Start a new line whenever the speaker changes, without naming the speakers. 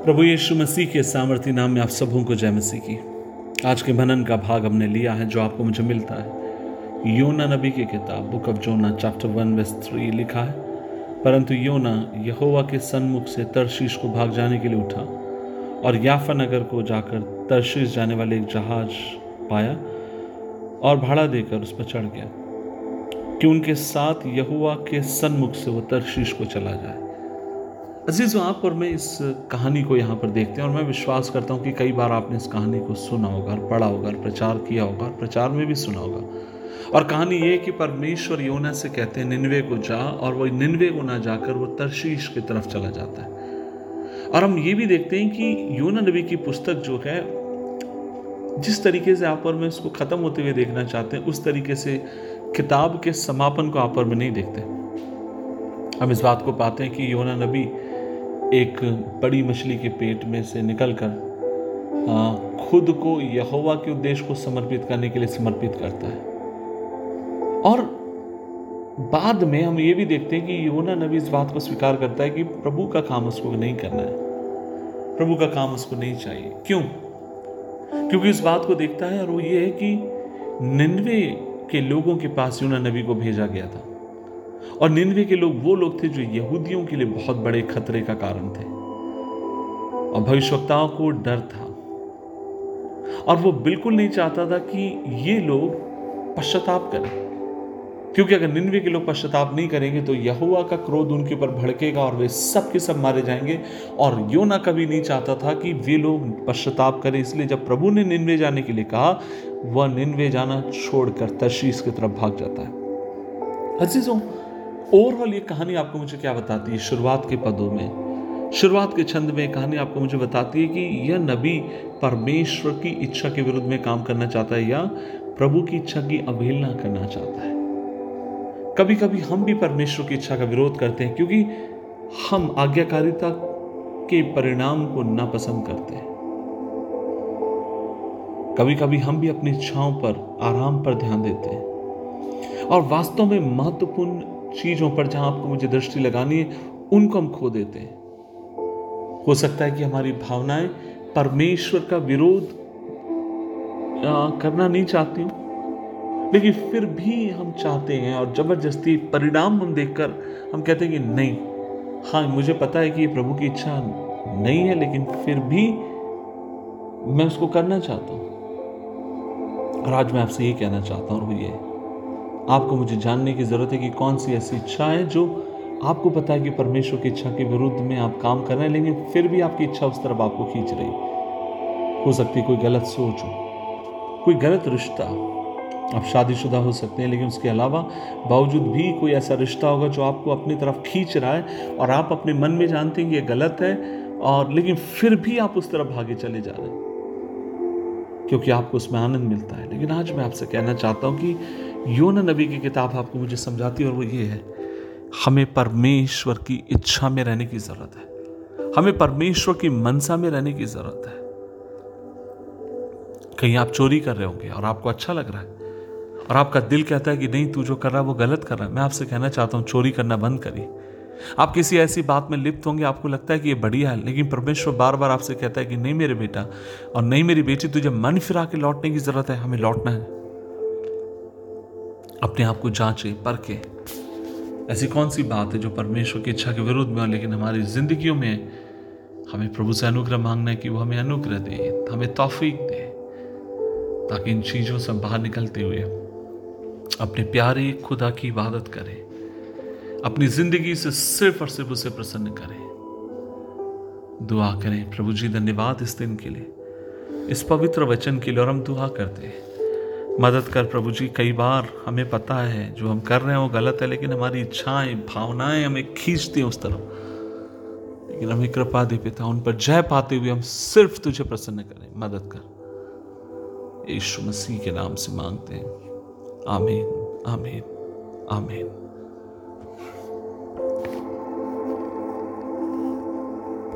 प्रभु यीशु मसीह के सामर्थ्य नाम में आप सबों को जय मसीह की। आज के मनन का भाग हमने लिया है, जो आपको मुझे मिलता है। योना नबी की किताब, book of Jonah, chapter one verse three लिखा है। परंतु योना यहोवा के सन्मुख से तरशीश को भाग जाने के लिए उठा और याफा नगर को जाकर तरशीश जाने वाले एक जहाज़ पाया और भाड़ा देकर उस पर चढ़ गया कि उनके साथ यहुआ के सन्मुख से वो तरशीश को चला जाए। अज़ीज़, आप और मैं इस कहानी को यहाँ पर देखते हैं और मैं विश्वास करता हूँ कि कई बार आपने इस कहानी को सुना होगा और पढ़ा होगा और प्रचार किया होगा और प्रचार में भी सुना होगा। और कहानी ये कि परमेश्वर योना से कहते हैं, निन्वे को जा, और वो निन्वे को ना जाकर वो तरशीश की तरफ़ चला जाता है। और हम ये भी देखते हैं कि योना नबी की पुस्तक जो है, जिस तरीके से आप और मैं इसको ख़त्म होते हुए देखना चाहते हैं, उस तरीके से किताब के समापन को आप और मैं नहीं देखते। हम इस बात को पाते हैं कि योना नबी एक बड़ी मछली के पेट में से निकलकर खुद को यहोवा के उद्देश्य को समर्पित करने के लिए समर्पित करता है। और बाद में हम ये भी देखते हैं कि योना नबी इस बात को स्वीकार करता है कि प्रभु का काम उसको नहीं करना है। प्रभु का काम उसको नहीं चाहिए। क्यों? क्योंकि इस बात को देखता है और वो ये है कि निन्वे के लोगों के पास योना नबी को भेजा गया था। और निन्वे के लोग वो लोग थे जो यहूदियों के लिए बहुत बड़े खतरे का कारण थे। और भविष्यवक्ताओं को डर था। और वो बिल्कुल नहीं चाहता था कि ये लोग पश्चाताप करें। क्योंकि अगर निन्वे के लोग पश्चाताप नहीं करेंगे तो यहुआ का क्रोध उनके ऊपर भड़केगा और वे सब के सब मारे जाएँगे। और योना कभी नहीं चाहता था कि वे लोग पश्चाताप करें। इसलिए जब प्रभु ने निन्वे जाने के लिए कहा, वह निन्वे जाना छोड़कर तशीस की तरफ़ भाग जाता है। अजीजों ओवरऑल ये कहानी आपको मुझे क्या बताती है? शुरुआत के पदों में। शुरुआत के छंद में कहानी आपको मुझे बताती है कि यह नबी परमेश्वर की इच्छा के विरुद्ध में काम करना चाहता है या प्रभु की इच्छा की अवहेलना करना चाहता है। कभी कभी हम भी परमेश्वर की इच्छा का विरोध करते हैं क्योंकि हम आज्ञाकारिता के परिणाम को नापसंद करते हैं। कभी कभी हम भी अपनी इच्छाओं पर, आराम पर ध्यान देते हैं। और वास्तव में महत्वपूर्ण चीज़ों पर जहाँ आपको मुझे दृष्टि लगानी है, उनको हम खो देते हैं। हो सकता है कि हमारी भावनाएँ परमेश्वर का विरोध करना नहीं चाहती हूँ। लेकिन फिर भी हम चाहते हैं और ज़बरदस्ती परिणाम हम देखकर हम कहते हैं कि नहीं हाँ मुझे पता है कि प्रभु की इच्छा नहीं है, लेकिन फिर भी मैं उसको करना चाहता हूँ। और आज मैं आपसे ये कहना चाहता हूँ वो ये आपको मुझे जानने की ज़रूरत है कि कौन सी ऐसी इच्छा है जो आपको पता है कि परमेश्वर की इच्छा के विरुद्ध में आप काम कर रहे हैं, लेकिन फिर भी आपकी इच्छा उस तरफ़ आपको खींच रही हो। सकती कोई गलत सोच हो, कोई गलत रिश्ता। आप शादीशुदा हो सकते हैं, लेकिन उसके अलावा बावजूद भी कोई ऐसा रिश्ता होगा जो आपको अपनी तरफ़ खींच रहा है और आप अपने मन में जानते हैं कि ये गलत है और लेकिन फिर भी आप उस तरफ़ भागे चले जा रहे हैं। क्योंकि आपको उसमें आनंद मिलता है। लेकिन आज मैं आपसे कहना चाहता हूँ कि योना नबी की किताब आपको मुझे समझाती है और वो ये है, हमें परमेश्वर की इच्छा में रहने की ज़रूरत है। हमें परमेश्वर की मनसा में रहने की ज़रूरत है। कहीं आप चोरी कर रहे होंगे और आपको अच्छा लग रहा है और आपका दिल कहता है कि नहीं, तू जो कर रहा है वो गलत कर रहा है। मैं आपसे कहना चाहता हूँ, चोरी करना बंद करिए। आप किसी ऐसी बात में लिप्त होंगे, आपको लगता है कि ये बढ़िया है, लेकिन परमेश्वर बार बार आपसे कहता है कि नहीं मेरे बेटा, और नहीं मेरी बेटी, तुझे मन फिरा के लौटने की ज़रूरत है, हमें लौटना है। अपने आप को जांचे, परखे। ऐसी कौन सी बात है जो परमेश्वर की इच्छा के विरुद्ध में हो, लेकिन हमारी जिंदगियों में हमें प्रभु से अनुग्रह मांगना है कि वो हमें अनुग्रह दे, हमें तौफीक दे, ताकि इन चीज़ों से बाहर निकलते हुए अपने प्यारे खुदा की इबादत करें। अपनी ज़िंदगी से सिर्फ़ और सिर्फ़ उसे प्रसन्न करें। दुआ करें, प्रभु जी, धन्यवाद इस दिन के लिए। इस पवित्र वचन के लिए और हम दुआ करते हैं। मदद कर प्रभु जी, कई बार हमें पता है जो हम कर रहे हैं वो गलत है, लेकिन हमारी इच्छाएँ, भावनाएँ हमें खींचती हैं उस तरफ़। लेकिन हमें कृपा दे पिता, उन पर जय पाते हुए हम सिर्फ़ तुझे प्रसन्न करें, मदद कर। यीशु मसीह के नाम से मांगते हैं। आमीन आमीन आमीन।